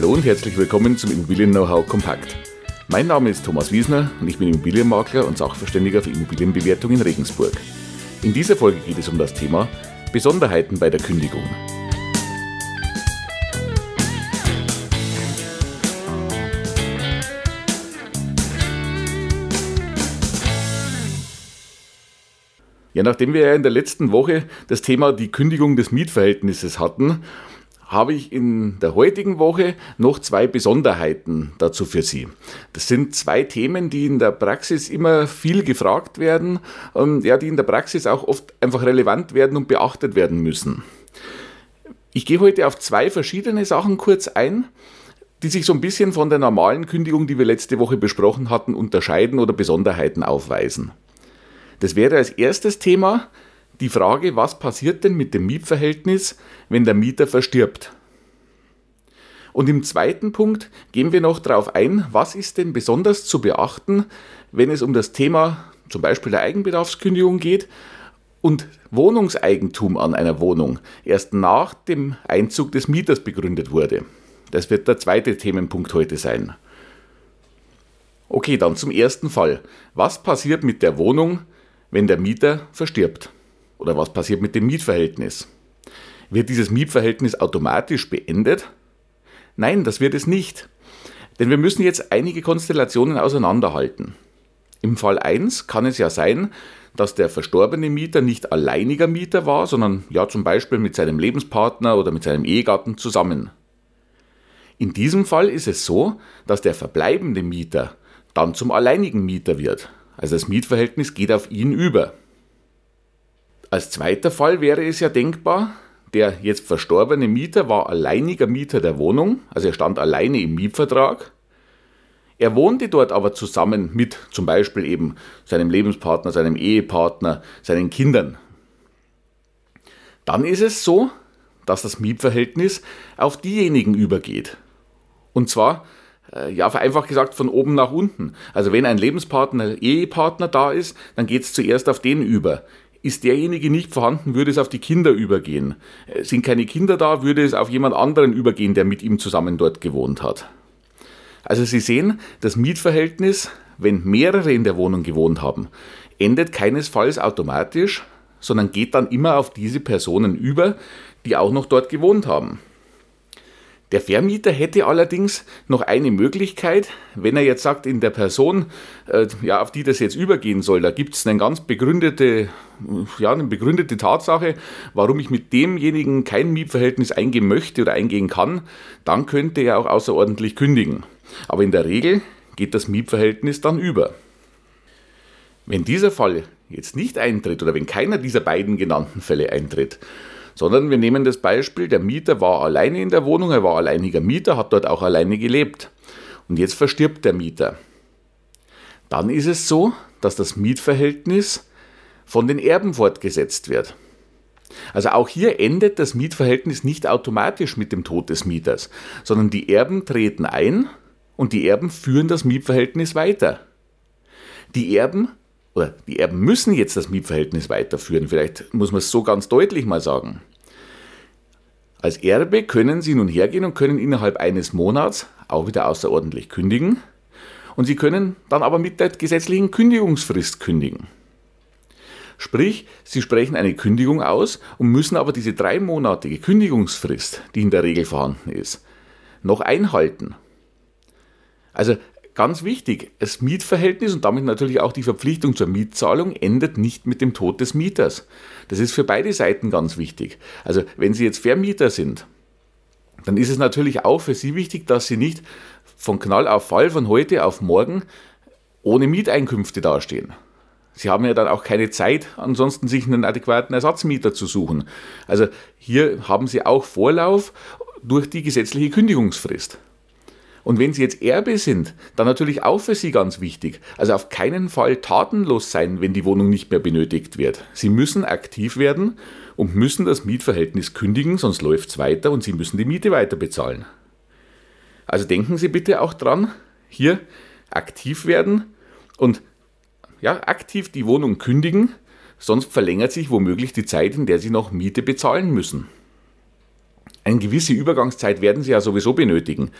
Hallo und herzlich willkommen zum Immobilien Know-how Kompakt. Mein Name ist Thomas Wiesner und ich bin Immobilienmakler und Sachverständiger für Immobilienbewertung in Regensburg. In dieser Folge geht es um das Thema Besonderheiten bei der Kündigung. Ja, nachdem wir ja in der letzten Woche das Thema die Kündigung des Mietverhältnisses hatten, habe ich in der heutigen Woche noch zwei Besonderheiten dazu für Sie. Das sind zwei Themen, die in der Praxis immer viel gefragt werden, und ja, die in der Praxis auch oft einfach relevant werden und beachtet werden müssen. Ich gehe heute auf zwei verschiedene Sachen kurz ein, die sich so ein bisschen von der normalen Kündigung, die wir letzte Woche besprochen hatten, unterscheiden oder Besonderheiten aufweisen. Das wäre als erstes Thema die Frage, was passiert denn mit dem Mietverhältnis, wenn der Mieter verstirbt? Und im zweiten Punkt gehen wir noch darauf ein, was ist denn besonders zu beachten, wenn es um das Thema zum Beispiel der Eigenbedarfskündigung geht und Wohnungseigentum an einer Wohnung erst nach dem Einzug des Mieters begründet wurde. Das wird der zweite Themenpunkt heute sein. Okay, dann zum ersten Fall. Was passiert mit der Wohnung, wenn der Mieter verstirbt? Oder was passiert mit dem Mietverhältnis? Wird dieses Mietverhältnis automatisch beendet? Nein, das wird es nicht. Denn wir müssen jetzt einige Konstellationen auseinanderhalten. Im Fall 1 kann es ja sein, dass der verstorbene Mieter nicht alleiniger Mieter war, sondern ja zum Beispiel mit seinem Lebenspartner oder mit seinem Ehegatten zusammen. In diesem Fall ist es so, dass der verbleibende Mieter dann zum alleinigen Mieter wird. Also das Mietverhältnis geht auf ihn über. Als zweiter Fall wäre es ja denkbar, der jetzt verstorbene Mieter war alleiniger Mieter der Wohnung, also er stand alleine im Mietvertrag. Er wohnte dort aber zusammen mit zum Beispiel eben seinem Lebenspartner, seinem Ehepartner, seinen Kindern. Dann ist es so, dass das Mietverhältnis auf diejenigen übergeht. Und zwar äh, ja, vereinfacht gesagt, von oben nach unten. Also wenn ein Lebenspartner, Ehepartner da ist, dann geht es zuerst auf den über. Ist derjenige nicht vorhanden, würde es auf die Kinder übergehen. Äh, sind keine Kinder da, würde es auf jemand anderen übergehen, der mit ihm zusammen dort gewohnt hat. Also Sie sehen, das Mietverhältnis, wenn mehrere in der Wohnung gewohnt haben, endet keinesfalls automatisch, sondern geht dann immer auf diese Personen über, die auch noch dort gewohnt haben. Der Vermieter hätte allerdings noch eine Möglichkeit, wenn er jetzt sagt, in der Person, äh, ja, auf die das jetzt übergehen soll, da gibt es eine ganz begründete, ja, eine begründete Tatsache, warum ich mit demjenigen kein Mietverhältnis eingehen möchte oder eingehen kann, dann könnte er auch außerordentlich kündigen. Aber in der Regel geht das Mietverhältnis dann über. Wenn dieser Fall jetzt nicht eintritt oder wenn keiner dieser beiden genannten Fälle eintritt, sondern wir nehmen das Beispiel, der Mieter war alleine in der Wohnung, er war alleiniger Mieter, hat dort auch alleine gelebt. Und jetzt verstirbt der Mieter. Dann ist es so, dass das Mietverhältnis von den Erben fortgesetzt wird. Also auch hier endet das Mietverhältnis nicht automatisch mit dem Tod des Mieters, sondern die Erben treten ein und die Erben führen das Mietverhältnis weiter. Die Erben oder die Erben müssen jetzt das Mietverhältnis weiterführen. Vielleicht muss man es so ganz deutlich mal sagen. Als Erbe können Sie nun hergehen und können innerhalb eines Monats auch wieder außerordentlich kündigen. Und Sie können dann aber mit der gesetzlichen Kündigungsfrist kündigen. Sprich, Sie sprechen eine Kündigung aus und müssen aber diese dreimonatige Kündigungsfrist, die in der Regel vorhanden ist, noch einhalten. Also Ganz wichtig, das Mietverhältnis und damit natürlich auch die Verpflichtung zur Mietzahlung endet nicht mit dem Tod des Mieters. Das ist für beide Seiten ganz wichtig. Also wenn Sie jetzt Vermieter sind, dann ist es natürlich auch für Sie wichtig, dass Sie nicht von Knall auf Fall von heute auf morgen ohne Mieteinkünfte dastehen. Sie haben ja dann auch keine Zeit, ansonsten sich einen adäquaten Ersatzmieter zu suchen. Also hier haben Sie auch Vorlauf durch die gesetzliche Kündigungsfrist. Und wenn Sie jetzt Erbe sind, dann natürlich auch für Sie ganz wichtig. Also auf keinen Fall tatenlos sein, wenn die Wohnung nicht mehr benötigt wird. Sie müssen aktiv werden und müssen das Mietverhältnis kündigen, sonst läuft es weiter und Sie müssen die Miete weiter bezahlen. Also denken Sie bitte auch dran, hier aktiv werden und ja, aktiv die Wohnung kündigen, sonst verlängert sich womöglich die Zeit, in der Sie noch Miete bezahlen müssen. Eine gewisse Übergangszeit werden Sie ja sowieso benötigen.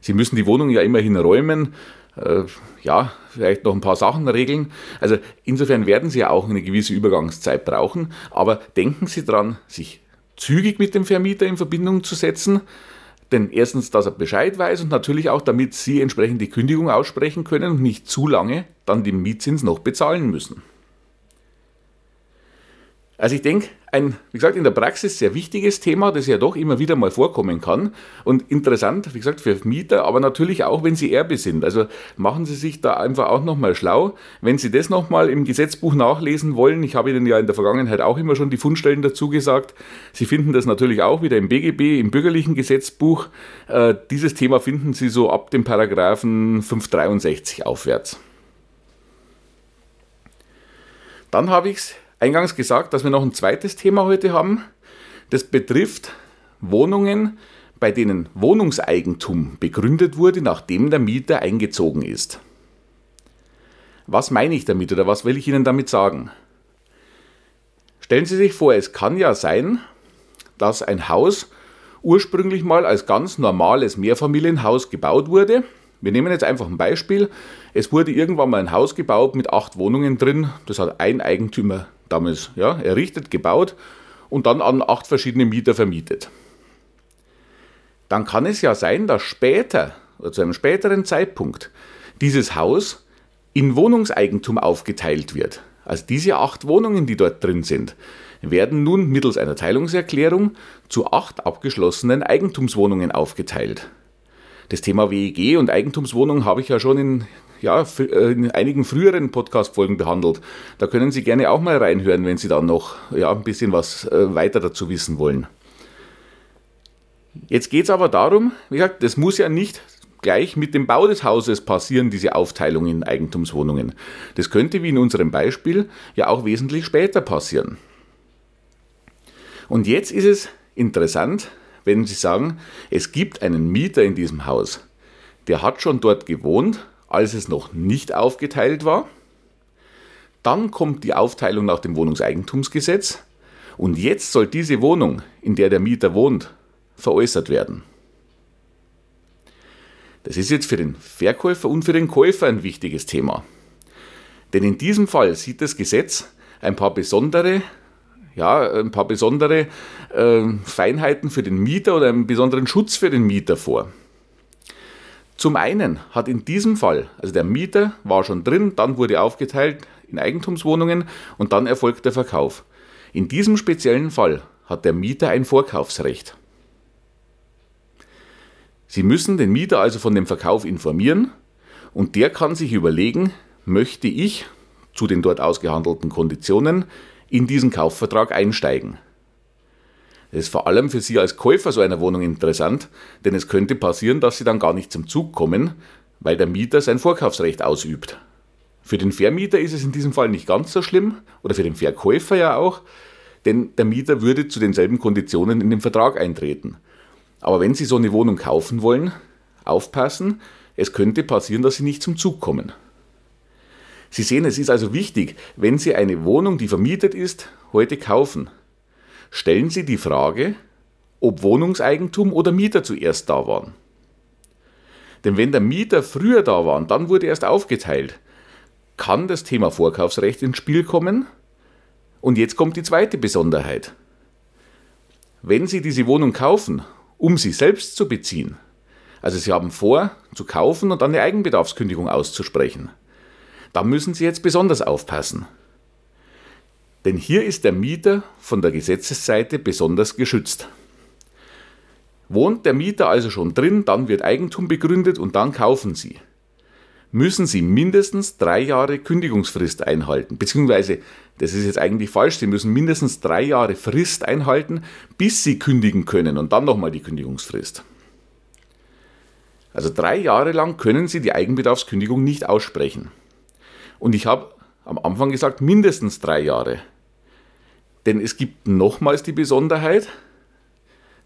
Sie müssen die Wohnung ja immerhin räumen, äh, ja, vielleicht noch ein paar Sachen regeln. Also insofern werden Sie ja auch eine gewisse Übergangszeit brauchen. Aber denken Sie dran, sich zügig mit dem Vermieter in Verbindung zu setzen. Denn erstens, dass er Bescheid weiß und natürlich auch, damit Sie entsprechend die Kündigung aussprechen können und nicht zu lange dann den Mietzins noch bezahlen müssen. Also ich denke, ein, wie gesagt, in der Praxis sehr wichtiges Thema, das ja doch immer wieder mal vorkommen kann. Und interessant, wie gesagt, für Mieter, aber natürlich auch, wenn sie Erbe sind. Also machen Sie sich da einfach auch nochmal schlau. Wenn Sie das nochmal im Gesetzbuch nachlesen wollen, ich habe Ihnen ja in der Vergangenheit auch immer schon die Fundstellen dazu gesagt, Sie finden das natürlich auch wieder im BGB, im bürgerlichen Gesetzbuch. Äh, dieses Thema finden Sie so ab dem Paragraphen 563 aufwärts. Dann habe ich es eingangs gesagt, dass wir noch ein zweites Thema heute haben. Das betrifft Wohnungen, bei denen Wohnungseigentum begründet wurde, nachdem der Mieter eingezogen ist. Was meine ich damit oder was will ich Ihnen damit sagen? Stellen Sie sich vor, es kann ja sein, dass ein Haus ursprünglich mal als ganz normales Mehrfamilienhaus gebaut wurde. Wir nehmen jetzt einfach ein Beispiel. Es wurde irgendwann mal ein Haus gebaut mit acht Wohnungen drin. Das hat ein Eigentümer damals ja, errichtet, gebaut und dann an acht verschiedene Mieter vermietet. Dann kann es ja sein, dass später oder zu einem späteren Zeitpunkt dieses Haus in Wohnungseigentum aufgeteilt wird. Also diese acht Wohnungen, die dort drin sind, werden nun mittels einer Teilungserklärung zu acht abgeschlossenen Eigentumswohnungen aufgeteilt. Das Thema WEG und Eigentumswohnung habe ich ja schon in ja, äh, in einigen früheren Podcast-Folgen behandelt. Da können Sie gerne auch mal reinhören, wenn Sie dann noch ja, ein bisschen was äh, weiter dazu wissen wollen. Jetzt geht es aber darum, wie gesagt, das muss ja nicht gleich mit dem Bau des Hauses passieren, diese Aufteilung in Eigentumswohnungen. Das könnte wie in unserem Beispiel ja auch wesentlich später passieren. Und jetzt ist es interessant, wenn Sie sagen, es gibt einen Mieter in diesem Haus, der hat schon dort gewohnt als es noch nicht aufgeteilt war. Dann kommt die Aufteilung nach dem Wohnungseigentumsgesetz und jetzt soll diese Wohnung, in der der Mieter wohnt, veräußert werden. Das ist jetzt für den Verkäufer und für den Käufer ein wichtiges Thema. Denn in diesem Fall sieht das Gesetz ein paar besondere, ja, ein paar besondere äh, Feinheiten für den Mieter oder einen besonderen Schutz für den Mieter vor. Zum einen hat in diesem Fall, also der Mieter war schon drin, dann wurde aufgeteilt in Eigentumswohnungen und dann erfolgt der Verkauf. In diesem speziellen Fall hat der Mieter ein Vorkaufsrecht. Sie müssen den Mieter also von dem Verkauf informieren und der kann sich überlegen, möchte ich zu den dort ausgehandelten Konditionen in diesen Kaufvertrag einsteigen. Das ist vor allem für Sie als Käufer so einer Wohnung interessant, denn es könnte passieren, dass Sie dann gar nicht zum Zug kommen, weil der Mieter sein Vorkaufsrecht ausübt. Für den Vermieter ist es in diesem Fall nicht ganz so schlimm, oder für den Verkäufer ja auch, denn der Mieter würde zu denselben Konditionen in den Vertrag eintreten. Aber wenn Sie so eine Wohnung kaufen wollen, aufpassen, es könnte passieren, dass Sie nicht zum Zug kommen. Sie sehen, es ist also wichtig, wenn Sie eine Wohnung, die vermietet ist, heute kaufen, stellen Sie die Frage, ob Wohnungseigentum oder Mieter zuerst da waren. Denn wenn der Mieter früher da war und dann wurde erst aufgeteilt, kann das Thema Vorkaufsrecht ins Spiel kommen. Und jetzt kommt die zweite Besonderheit. Wenn Sie diese Wohnung kaufen, um sie selbst zu beziehen, also Sie haben vor, zu kaufen und dann eine Eigenbedarfskündigung auszusprechen, dann müssen Sie jetzt besonders aufpassen. Denn hier ist der Mieter von der Gesetzesseite besonders geschützt. Wohnt der Mieter also schon drin, dann wird Eigentum begründet und dann kaufen Sie. Müssen Sie mindestens drei Jahre Kündigungsfrist einhalten, beziehungsweise, das ist jetzt eigentlich falsch, Sie müssen mindestens drei Jahre Frist einhalten, bis Sie kündigen können und dann nochmal die Kündigungsfrist. Also drei Jahre lang können Sie die Eigenbedarfskündigung nicht aussprechen. Und ich habe am Anfang gesagt, mindestens drei Jahre. Denn es gibt nochmals die Besonderheit,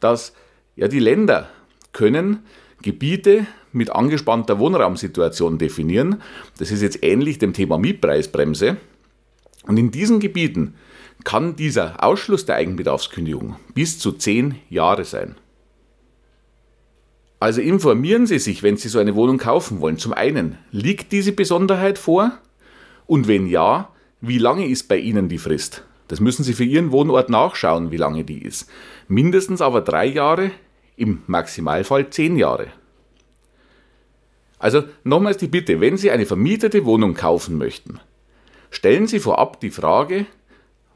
dass ja, die Länder können Gebiete mit angespannter Wohnraumsituation definieren. Das ist jetzt ähnlich dem Thema Mietpreisbremse. Und in diesen Gebieten kann dieser Ausschluss der Eigenbedarfskündigung bis zu zehn Jahre sein. Also informieren Sie sich, wenn Sie so eine Wohnung kaufen wollen. Zum einen, liegt diese Besonderheit vor? Und wenn ja, wie lange ist bei Ihnen die Frist? Das müssen Sie für Ihren Wohnort nachschauen, wie lange die ist. Mindestens aber drei Jahre, im Maximalfall zehn Jahre. Also nochmals die Bitte, wenn Sie eine vermietete Wohnung kaufen möchten, stellen Sie vorab die Frage,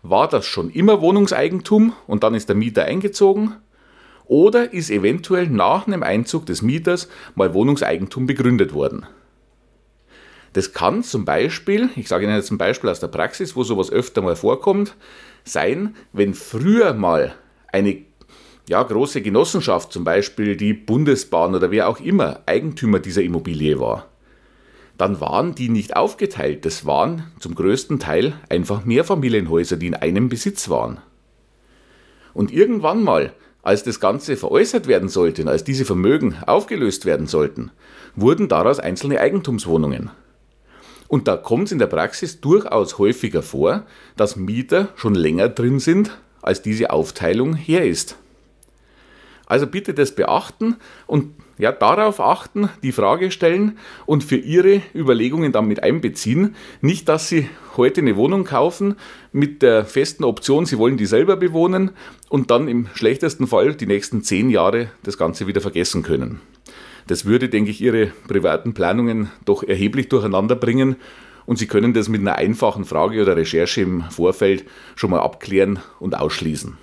war das schon immer Wohnungseigentum und dann ist der Mieter eingezogen? Oder ist eventuell nach einem Einzug des Mieters mal Wohnungseigentum begründet worden? Das kann zum Beispiel, ich sage Ihnen jetzt ein Beispiel aus der Praxis, wo sowas öfter mal vorkommt, sein, wenn früher mal eine ja, große Genossenschaft, zum Beispiel die Bundesbahn oder wer auch immer, Eigentümer dieser Immobilie war. Dann waren die nicht aufgeteilt, das waren zum größten Teil einfach Mehrfamilienhäuser, die in einem Besitz waren. Und irgendwann mal als das Ganze veräußert werden sollte, als diese Vermögen aufgelöst werden sollten, wurden daraus einzelne Eigentumswohnungen. Und da kommt es in der Praxis durchaus häufiger vor, dass Mieter schon länger drin sind, als diese Aufteilung her ist. Also bitte das beachten und ja, darauf achten, die Frage stellen und für Ihre Überlegungen damit einbeziehen. Nicht, dass Sie heute eine Wohnung kaufen mit der festen Option, Sie wollen die selber bewohnen und dann im schlechtesten Fall die nächsten zehn Jahre das Ganze wieder vergessen können. Das würde, denke ich, Ihre privaten Planungen doch erheblich durcheinander bringen und Sie können das mit einer einfachen Frage oder Recherche im Vorfeld schon mal abklären und ausschließen.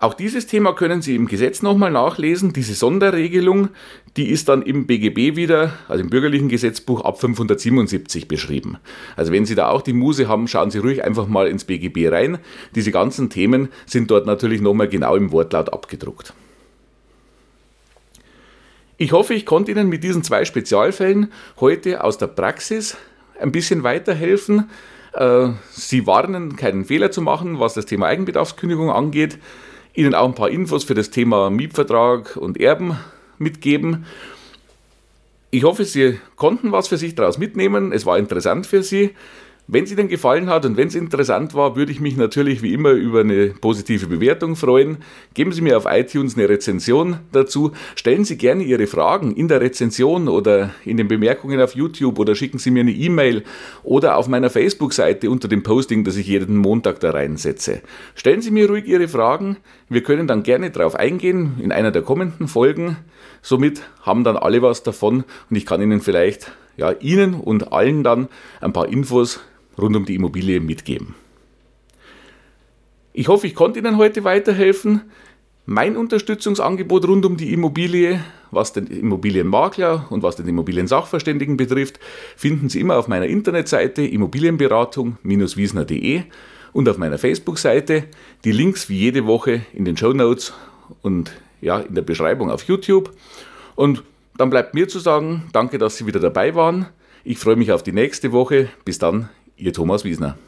Auch dieses Thema können Sie im Gesetz nochmal nachlesen. Diese Sonderregelung, die ist dann im BGB wieder, also im bürgerlichen Gesetzbuch ab 577 beschrieben. Also wenn Sie da auch die Muse haben, schauen Sie ruhig einfach mal ins BGB rein. Diese ganzen Themen sind dort natürlich nochmal genau im Wortlaut abgedruckt. Ich hoffe, ich konnte Ihnen mit diesen zwei Spezialfällen heute aus der Praxis ein bisschen weiterhelfen. Äh, Sie warnen, keinen Fehler zu machen, was das Thema Eigenbedarfskündigung angeht. Ihnen auch ein paar Infos für das Thema Mietvertrag und Erben mitgeben. Ich hoffe, Sie konnten was für sich daraus mitnehmen. Es war interessant für Sie. Wenn es Ihnen gefallen hat und wenn es interessant war, würde ich mich natürlich wie immer über eine positive Bewertung freuen. Geben Sie mir auf iTunes eine Rezension dazu. Stellen Sie gerne Ihre Fragen in der Rezension oder in den Bemerkungen auf YouTube oder schicken Sie mir eine E-Mail oder auf meiner Facebook-Seite unter dem Posting, das ich jeden Montag da reinsetze. Stellen Sie mir ruhig Ihre Fragen. Wir können dann gerne darauf eingehen in einer der kommenden Folgen. Somit haben dann alle was davon und ich kann Ihnen vielleicht ja, Ihnen und allen dann ein paar Infos rund um die Immobilie mitgeben. Ich hoffe, ich konnte Ihnen heute weiterhelfen. Mein Unterstützungsangebot rund um die Immobilie, was den Immobilienmakler und was den Immobiliensachverständigen betrifft, finden Sie immer auf meiner Internetseite immobilienberatung-wiesner.de und auf meiner Facebook-Seite. Die Links wie jede Woche in den Show Notes und ja, in der Beschreibung auf YouTube. Und dann bleibt mir zu sagen, danke, dass Sie wieder dabei waren. Ich freue mich auf die nächste Woche. Bis dann, Ihr Thomas Wiesner.